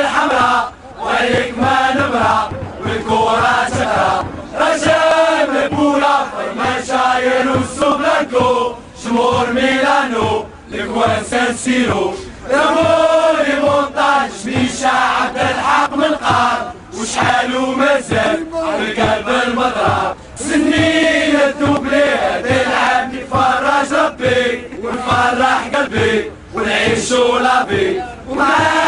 الحمراء وعليك ما نمرة والكورة شهرة رجال بولا مشاير وسو بلانكو جمهور ميلانو الكوان سان سيرو رمولي مونتاج ميشا عبد الحق من قار. وشحال ومازال على قلب المضرب سنين الدوبلي تلعب يفرج ربي ونفرح قلبي ونعيش لابي. والامور